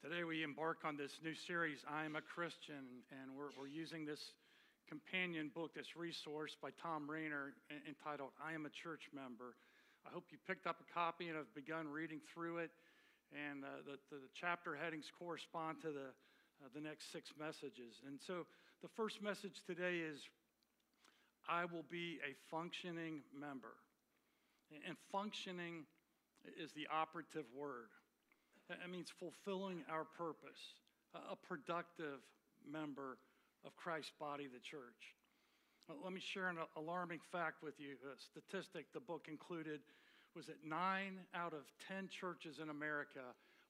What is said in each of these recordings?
Today we embark on this new series, I Am a Christian, and we're, we're using this companion book, this resource by Tom Rainer entitled, I Am a Church Member. I hope you picked up a copy and have begun reading through it, and uh, the, the chapter headings correspond to the, uh, the next six messages. And so the first message today is, I will be a functioning member. And functioning is the operative word. That means fulfilling our purpose, a productive member of Christ's body, the church. Let me share an alarming fact with you. A statistic the book included was that nine out of 10 churches in America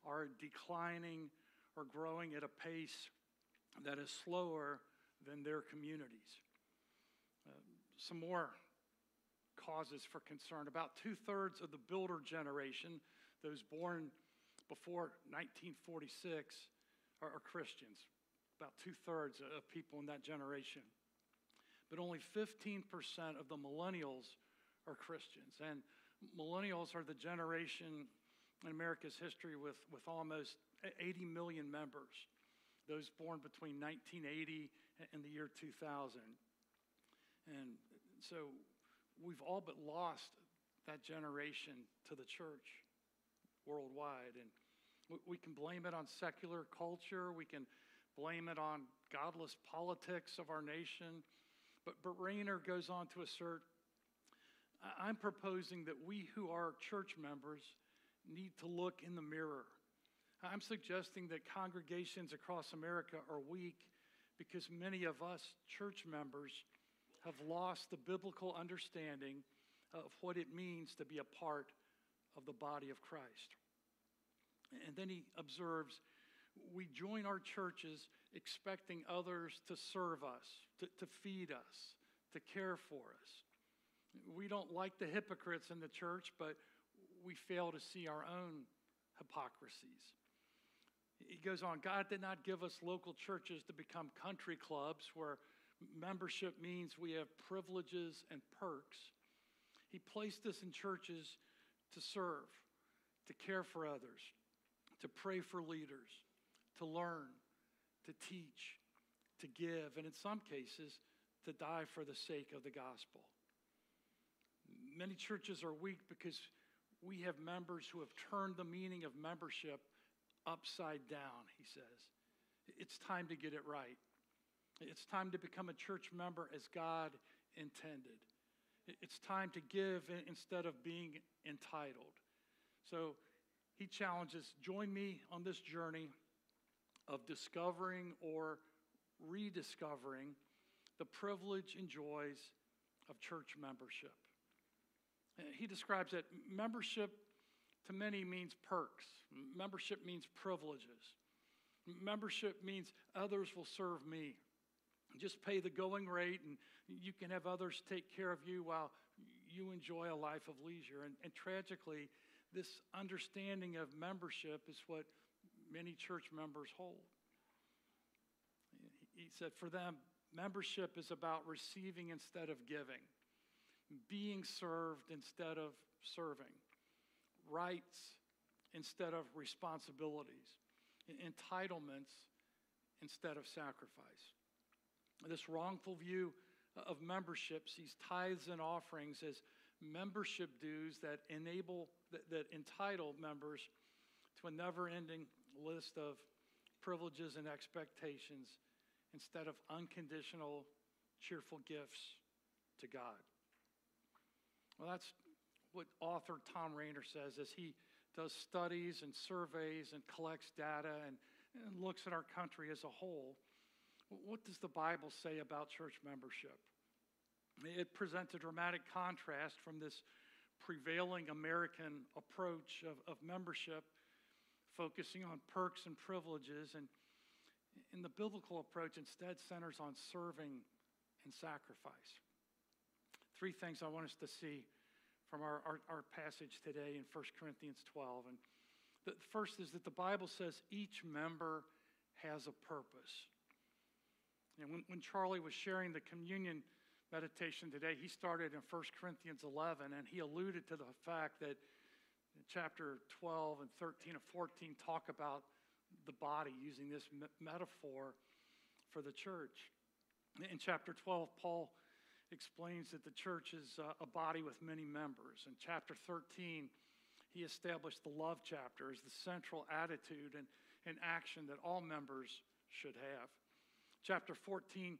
are declining or growing at a pace that is slower than their communities. Uh, some more causes for concern. About two thirds of the builder generation, those born before 1946 are, are Christians, about two thirds of people in that generation. But only 15% of the millennials are Christians. And millennials are the generation in America's history with, with almost 80 million members, those born between 1980 and the year 2000. And so we've all but lost that generation to the church worldwide. And we can blame it on secular culture, we can blame it on godless politics of our nation. But, but Rainer goes on to assert I'm proposing that we who are church members need to look in the mirror. I'm suggesting that congregations across America are weak because many of us church members have lost the biblical understanding of what it means to be a part of the body of Christ. And then he observes we join our churches expecting others to serve us, to, to feed us, to care for us. We don't like the hypocrites in the church, but we fail to see our own hypocrisies. He goes on God did not give us local churches to become country clubs where membership means we have privileges and perks. He placed us in churches to serve, to care for others, to pray for leaders, to learn, to teach, to give, and in some cases, to die for the sake of the gospel. Many churches are weak because we have members who have turned the meaning of membership upside down, he says. It's time to get it right. It's time to become a church member as God intended. It's time to give instead of being entitled. So he challenges join me on this journey of discovering or rediscovering the privilege and joys of church membership. Uh, he describes that membership to many means perks, membership means privileges, membership means others will serve me. Just pay the going rate, and you can have others take care of you while you enjoy a life of leisure. And, and tragically, this understanding of membership is what many church members hold. He said, for them, membership is about receiving instead of giving, being served instead of serving, rights instead of responsibilities, entitlements instead of sacrifice. This wrongful view of membership sees tithes and offerings as membership dues that enable, that, that entitle members to a never ending list of privileges and expectations instead of unconditional, cheerful gifts to God. Well, that's what author Tom Rainer says as he does studies and surveys and collects data and, and looks at our country as a whole. What does the Bible say about church membership? It presents a dramatic contrast from this prevailing American approach of, of membership, focusing on perks and privileges. And in the biblical approach, instead centers on serving and sacrifice. Three things I want us to see from our, our, our passage today in 1 Corinthians 12. And the first is that the Bible says each member has a purpose. And when, when Charlie was sharing the communion meditation today, he started in 1 Corinthians 11, and he alluded to the fact that chapter 12 and 13 and 14 talk about the body, using this me- metaphor for the church. In chapter 12, Paul explains that the church is uh, a body with many members. In chapter 13, he established the love chapter as the central attitude and, and action that all members should have. Chapter 14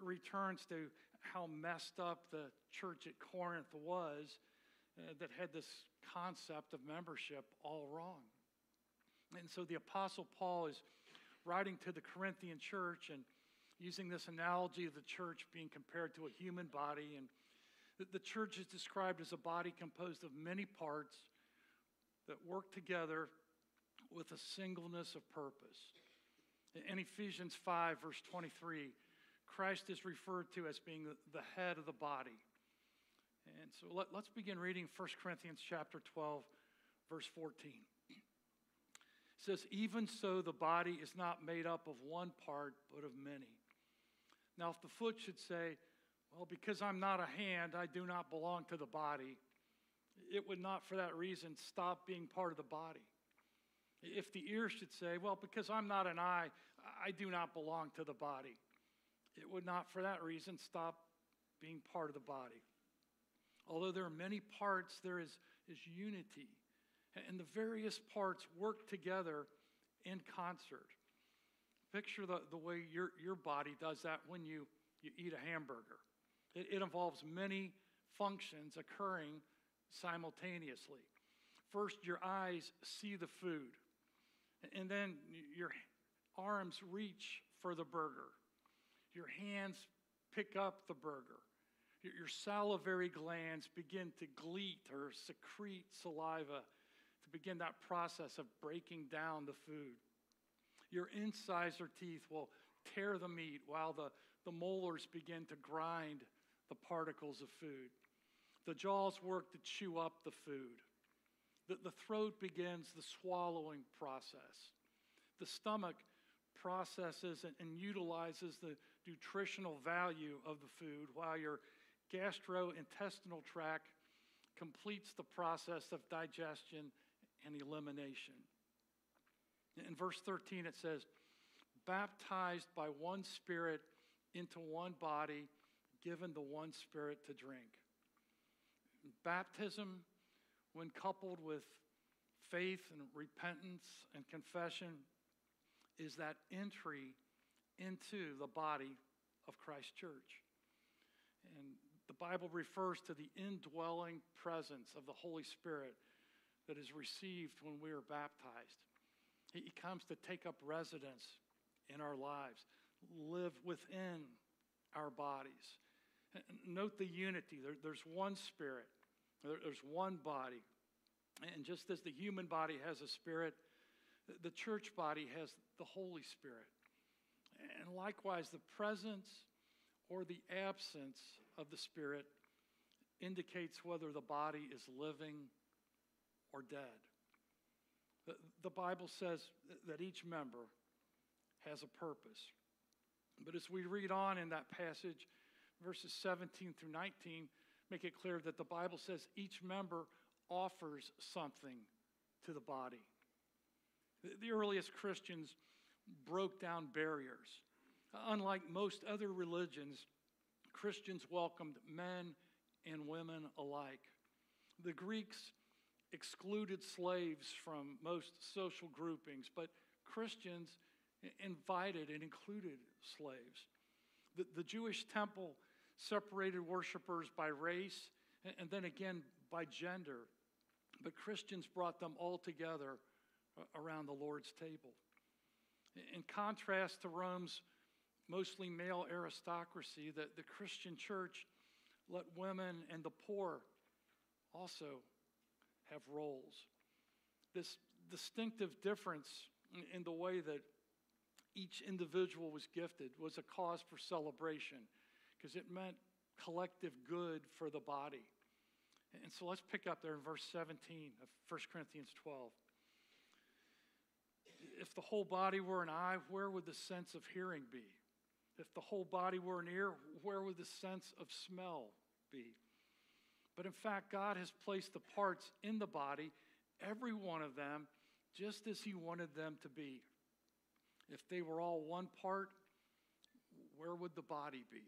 returns to how messed up the church at Corinth was uh, that had this concept of membership all wrong. And so the Apostle Paul is writing to the Corinthian church and using this analogy of the church being compared to a human body. And the, the church is described as a body composed of many parts that work together with a singleness of purpose. In Ephesians 5, verse 23, Christ is referred to as being the head of the body. And so let, us begin reading 1 Corinthians chapter 12, verse 14. It says, Even so, the body is not made up of one part, but of many. Now, if the foot should say, Well, because I'm not a hand, I do not belong to the body, it would not for that reason stop being part of the body. If the ear should say, Well, because I'm not an eye, I do not belong to the body, it would not for that reason stop being part of the body. Although there are many parts, there is, is unity. And the various parts work together in concert. Picture the, the way your, your body does that when you, you eat a hamburger. It, it involves many functions occurring simultaneously. First, your eyes see the food, and then your arms reach for the burger. Your hands pick up the burger. Your, salivary glands begin to gleat or secrete saliva to begin that process of breaking down the food. Your incisor teeth will tear the meat while the, the molars begin to grind the particles of food. The jaws work to chew up the food. The, the throat begins the swallowing process. The stomach processes and, and utilizes the nutritional value of the food while your gastrointestinal tract completes the process of digestion and elimination. In verse 13, it says, baptized by one Spirit into one body, given the one Spirit to drink. Baptism, when coupled with faith and repentance and confession, is that entry into the body of Christ Church. And the Bible refers to the indwelling presence of the Holy Spirit that is received when we are baptized. He comes to take up residence in our lives, live within our bodies. Note the unity. There, there's one spirit, there, there's one body. And just as the human body has a spirit, the church body has the Holy Spirit. And likewise, the presence or the absence of the Spirit indicates whether the body is living or dead. The Bible says that each member has a purpose. But as we read on in that passage, verses 17 through 19 make it clear that the Bible says each member offers something to the body. The, earliest Christians broke down barriers. Unlike most other religions, Christians welcomed men and women alike. The Greeks excluded slaves from most social groupings, but Christians invited and included slaves. The, the Jewish temple separated worshipers by race and then again by gender, but Christians brought them all together uh, around the Lord's table. In contrast to Rome's mostly male aristocracy, the, the Christian church let women and the poor also have roles. This distinctive difference in the way that each individual was gifted was a cause for celebration because it meant collective good for the body. And so let's pick up there in verse 17 of 1 Corinthians 12 if the whole body were an eye, where would the sense of hearing be? If the whole body were an ear, where would the sense of smell be? But in fact, God has placed the parts in the body, every one of them, just as He wanted them to be. If they were all one part, where would the body be?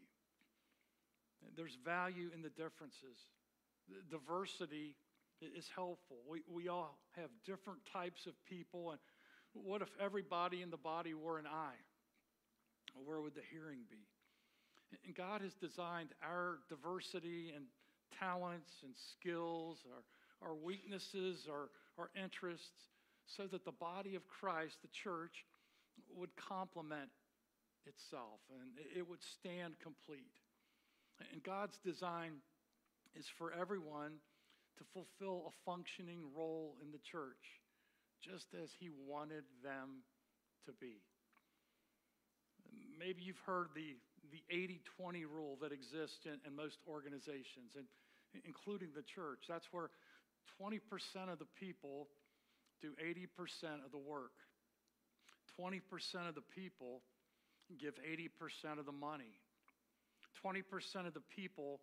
There's value in the differences. Diversity is helpful. We, we all have different types of people. And what if everybody in the body were an eye? Where would the hearing be? And God has designed our diversity and talents and skills, our, our weaknesses, our, our interests, so that the body of Christ, the church, would complement itself and it would stand complete. And God's design is for everyone to fulfill a functioning role in the church, just as He wanted them to be. Maybe you've heard the, the 80 20 rule that exists in, in most organizations, and including the church. That's where 20% of the people do 80% of the work. 20% of the people give 80% of the money. 20% of the people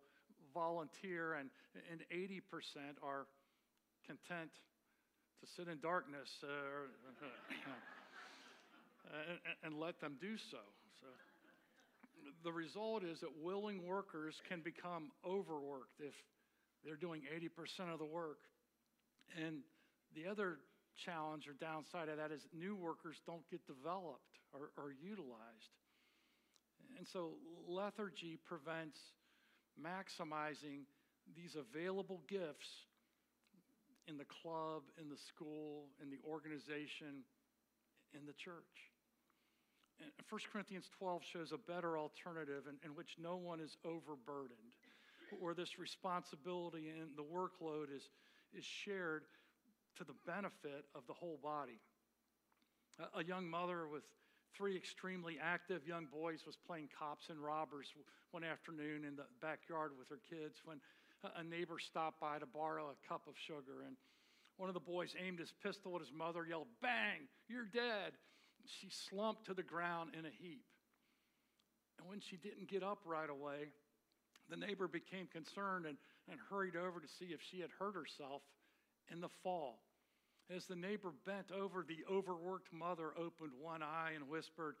volunteer, and, and 80% are content to sit in darkness uh, and, and let them do so. so. The result is that willing workers can become overworked if they're doing 80% of the work. And the other challenge or downside of that is new workers don't get developed or, or utilized. And so lethargy prevents maximizing these available gifts in the club, in the school, in the organization, in the church. And 1 Corinthians 12 shows a better alternative in, in which no one is overburdened, where this responsibility and the workload is, is shared to the benefit of the whole body. A, a young mother with three extremely active young boys was playing cops and robbers one afternoon in the backyard with her kids when a neighbor stopped by to borrow a cup of sugar. And one of the boys aimed his pistol at his mother yelled bang! You're dead! She slumped to the ground in a heap. And when she didn't get up right away the neighbor became concerned and, and hurried over to see if she had hurt herself in the fall as the neighbor bent over, the overworked mother opened one eye and whispered,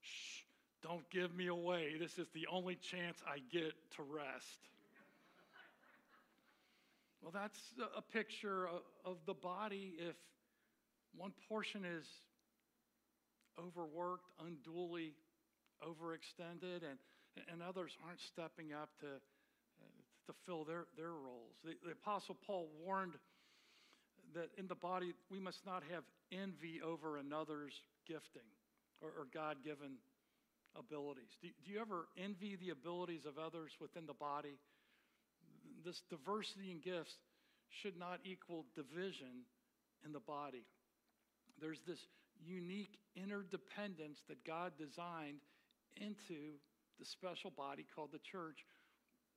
Shh, don't give me away. This is the only chance I get to rest. well, that's a picture of the body if one portion is overworked, unduly overextended, and, and others aren't stepping up to, uh, to fill their, their roles. The, the Apostle Paul warned that in the body we must not have envy over another's gifting or, or God given abilities. Do, do you ever envy the abilities of others within the body? This diversity in gifts should not equal division in the body. There's this unique interdependence that God designed into the special body called the church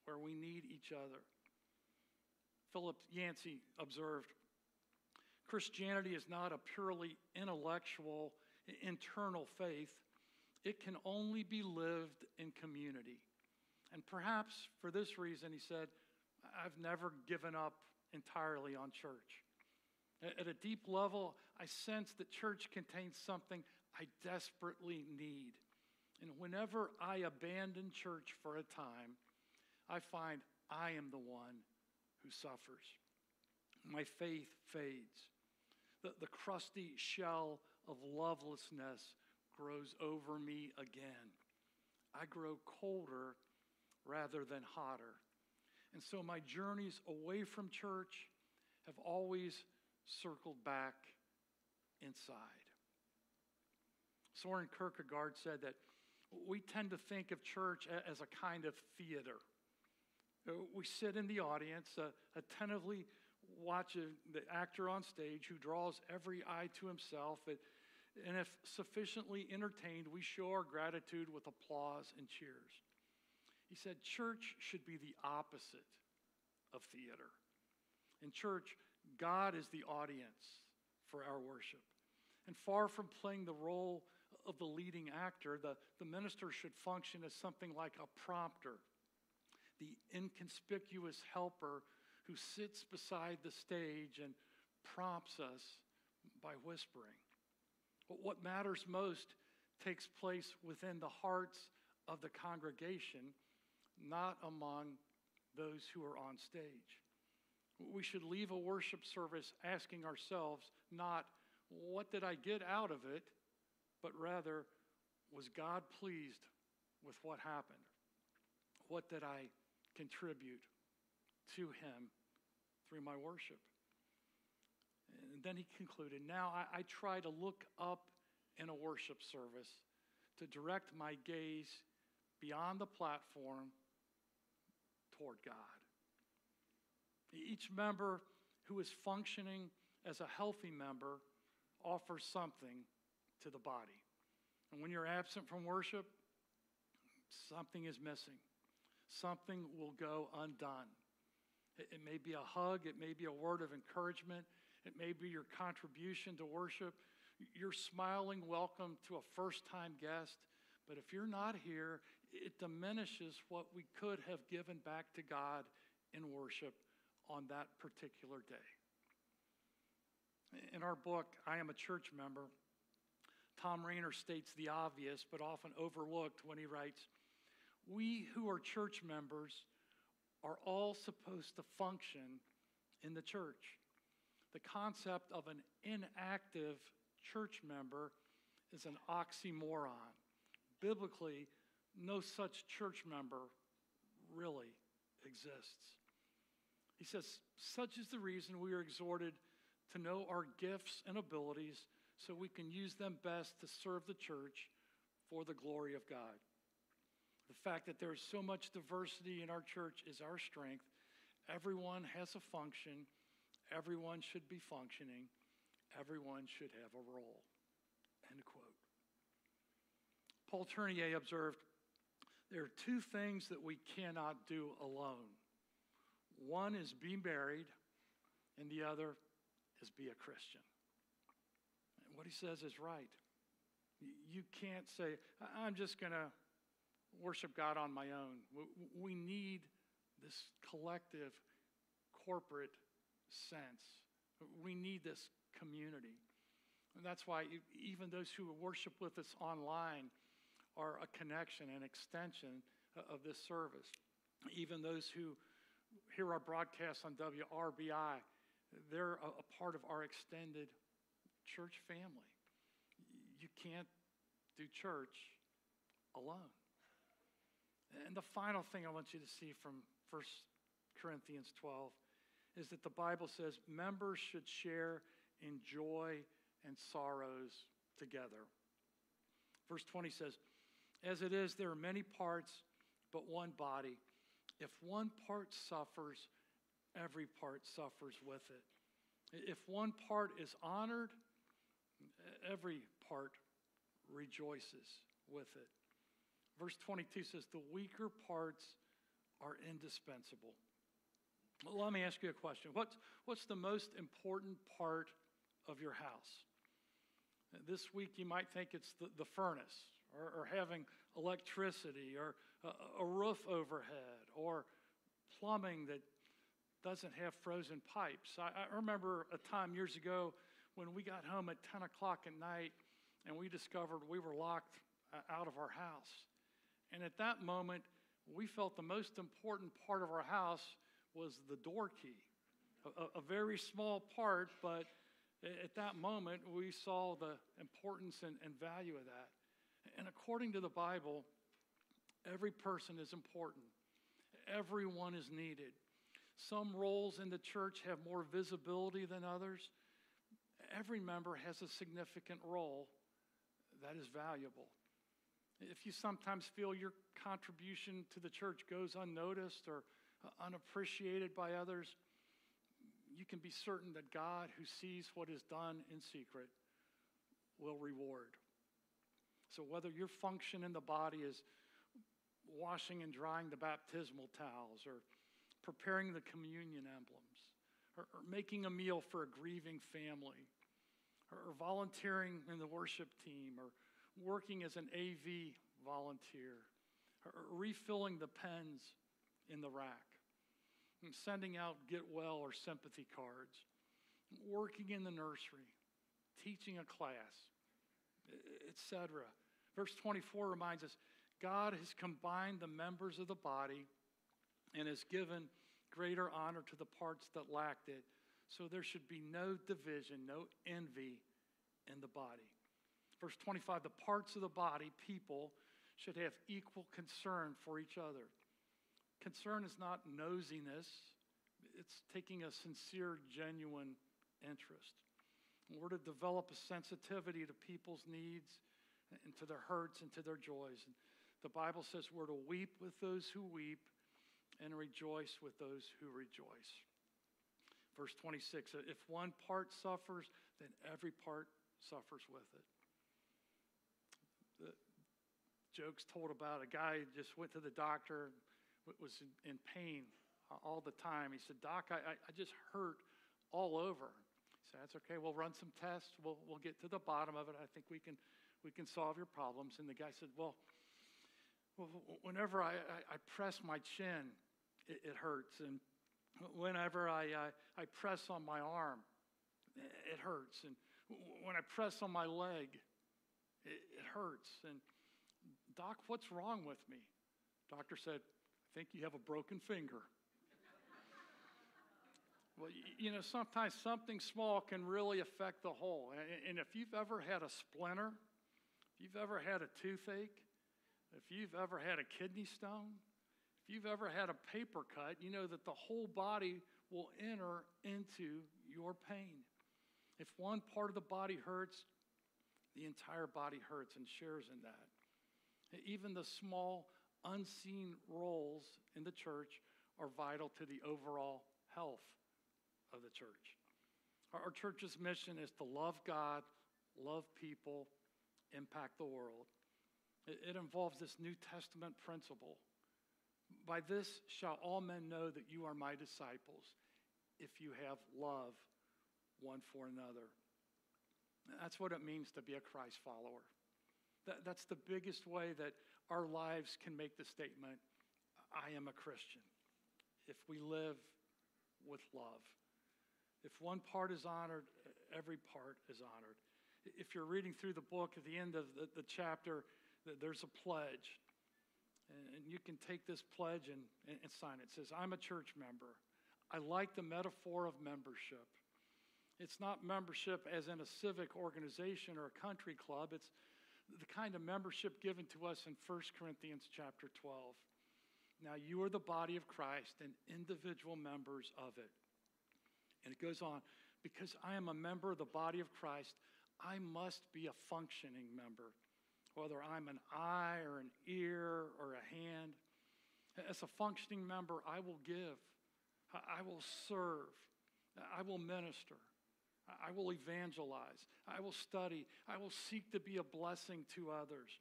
where we need each other. Philip Yancey observed Christianity is not a purely intellectual, internal faith. It can only be lived in community. And perhaps for this reason, he said, I've never given up entirely on church. At a deep level, I sense that church contains something I desperately need. And whenever I abandon church for a time, I find I am the one who suffers. My faith fades the, the crusty shell of lovelessness grows over me again. I grow colder rather than hotter. And so my journeys away from church have always circled back inside. Soren Kierkegaard said that we tend to think of church as a kind of theater. We sit in the audience, uh, attentively watch a, the actor on stage who draws every eye to himself. It, and if sufficiently entertained, we show our gratitude with applause and cheers. He said, Church should be the opposite of theater. In church, God is the audience for our worship. And far from playing the role of the leading actor, the, the minister should function as something like a prompter, the inconspicuous helper who sits beside the stage and prompts us by whispering. But what matters most takes place within the hearts of the congregation, not among those who are on stage. We should leave a worship service asking ourselves not, what did I get out of it, but rather, was God pleased with what happened? What did I contribute to Him through my worship? And then he concluded, Now I, I try to look up in a worship service to direct my gaze beyond the platform toward God. Each member who is functioning as a healthy member offers something to the body. And when you're absent from worship, something is missing. Something will go undone. It, may be a hug, it may be a word of encouragement, it may be your contribution to worship, your smiling welcome to a first time guest. But if you're not here, it diminishes what we could have given back to God in worship on that particular day. In our book, I Am a Church Member, Tom Rainer states the obvious, but often overlooked when he writes We who are church members are all supposed to function in the church. The concept of an inactive church member is an oxymoron. Biblically, no such church member really exists. He says, Such is the reason we are exhorted to know our gifts and abilities so we can use them best to serve the church for the glory of God. The fact that there is so much diversity in our church is our strength. Everyone has a function, everyone should be functioning, everyone should have a role. End quote. Paul Tournier observed there are two things that we cannot do alone one is be married, and the other is be a Christian. And what he says is right. You can't say, I'm just going to worship God on my own. We need this collective, corporate sense. We need this community. And that's why even those who worship with us online are a connection, an extension of this service. Even those who hear our broadcast on WRBI, they're a, a part of our extended church family. You can't do church alone. And the final thing I want you to see from 1 Corinthians 12 is that the Bible says members should share in joy and sorrows together. Verse 20 says, As it is, there are many parts, but one body. If one part suffers, every part suffers with it. If one part is honored, every part rejoices with it. Verse 22 says, The weaker parts are indispensable. Well, let me ask you a question. What's, what's the most important part of your house? This week, you might think it's the, the furnace or, or having electricity or a, a roof overhead or plumbing that doesn't have frozen pipes. I, I, remember a time years ago when we got home at 10 o'clock at night and we discovered we were locked uh, out of our house. And at that moment, we felt the most important part of our house was the door key. A, a very small part, but at that moment, we saw the importance and, and value of that. And according to the Bible, every person is important, everyone is needed. Some roles in the church have more visibility than others. Every member has a significant role that is valuable. If you sometimes feel your contribution to the church goes unnoticed or uh, unappreciated by others, you can be certain that God, who sees what is done in secret, will reward. So, whether your function in the body is washing and drying the baptismal towels, or preparing the communion emblems, or, or making a meal for a grieving family, or, or volunteering in the worship team, or working as an AV volunteer, refilling the pens in the rack, sending out get well or sympathy cards, working in the nursery, teaching a class, etc Verse 24 reminds us God has combined the members of the body and has given greater honor to the parts that lacked it. So there should be no division, no envy in the body. Verse 25 the parts of the body, people, should have equal concern for each other. Concern is not nosiness, it's taking a sincere, genuine interest. We're to develop a sensitivity to people's needs and to their hurts and to their joys. And the Bible says we're to weep with those who weep and rejoice with those who rejoice. Verse 26 If one part suffers, then every part suffers with it. The joke's told about a guy just went to the doctor, was in pain all the time. He said, Doc, I, I just hurt all over. He said, That's okay. We'll run some tests. We'll, we'll get to the bottom of it. I think we can, we can solve your problems. And the guy said, Well, whenever I, I, I press my chin, it, it, hurts. And whenever I, I, I press on my arm, it hurts. And when I press on my leg, it, it hurts. And Doc, what's wrong with me? Doctor said, I think you have a broken finger. Well, you know, sometimes something small can really affect the whole. And if you've ever had a splinter, if you've ever had a toothache, if you've ever had a kidney stone, if you've ever had a paper cut, you know that the whole body will enter into your pain. If one part of the body hurts, the entire body hurts and shares in that. Even the small, unseen roles in the church are vital to the overall health of the church. Our, church's mission is to love God, love people, impact the world. It, it involves this New Testament principle. By this shall all men know that you are my disciples if you have love one for another. That's what it means to be a Christ follower. That, that's the biggest way that our lives can make the statement I am a Christian. If we live with love. If one part is honored, every part is honored. If you're reading through the book, at the end of the, the chapter, there's a pledge. And you can take this pledge and, and sign it. It says, I'm a church member. I like the metaphor of membership. It's not membership as in a civic organization or a country club. It's the kind of membership given to us in 1 Corinthians chapter 12. Now you are the body of Christ and individual members of it. And it goes on, because I am a member of the body of Christ, I must be a functioning member, whether I'm an eye or an ear or a hand. As a functioning member, I will give, I will serve, I will minister, I will evangelize, I will study, I will seek to be a blessing to others.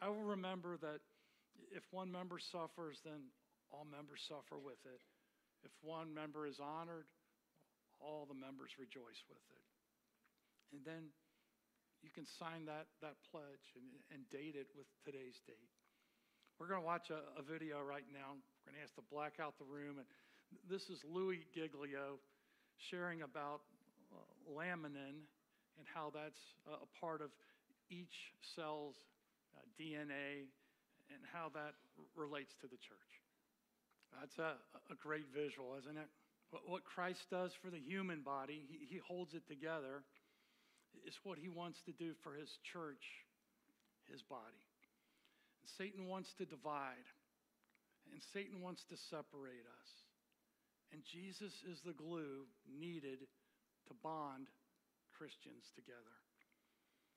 I will remember that if one member suffers, then all members suffer with it. If one member is honored, all the members rejoice with it. And then you can sign that, that pledge and, and date it with today's date. We're going to watch a, a video right now. We're going to ask to black out the room. And this is Louis Giglio sharing about laminin and how that's a, part of each cell's uh, DNA and how that relates to the church. That's a, a great visual, isn't it? What Christ does for the human body, he, he holds it together, is what he wants to do for his church, his body. And Satan wants to divide, and Satan wants to separate us. And Jesus is the glue needed to bond Christians together.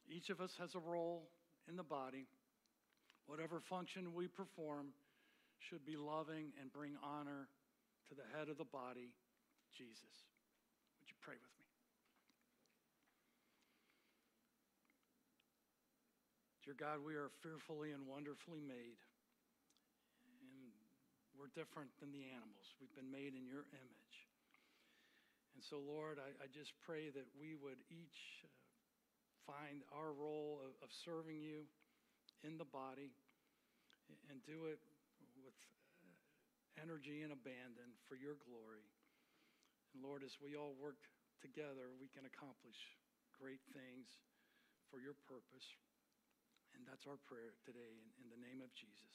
Each of us has a role in the body. Whatever function we perform should be loving and bring honor to the head of the body, Jesus. Would you pray with me? Dear God, we are fearfully and wonderfully made. And we're different than the animals. We've been made in your image. And so, Lord, I, I just pray that we would each uh, find our role of, of serving you in the body and do it with energy and abandon for your glory. And Lord, as we all work together, we can accomplish great things for your purpose. And uh, That's our prayer today in, in the name of Jesus.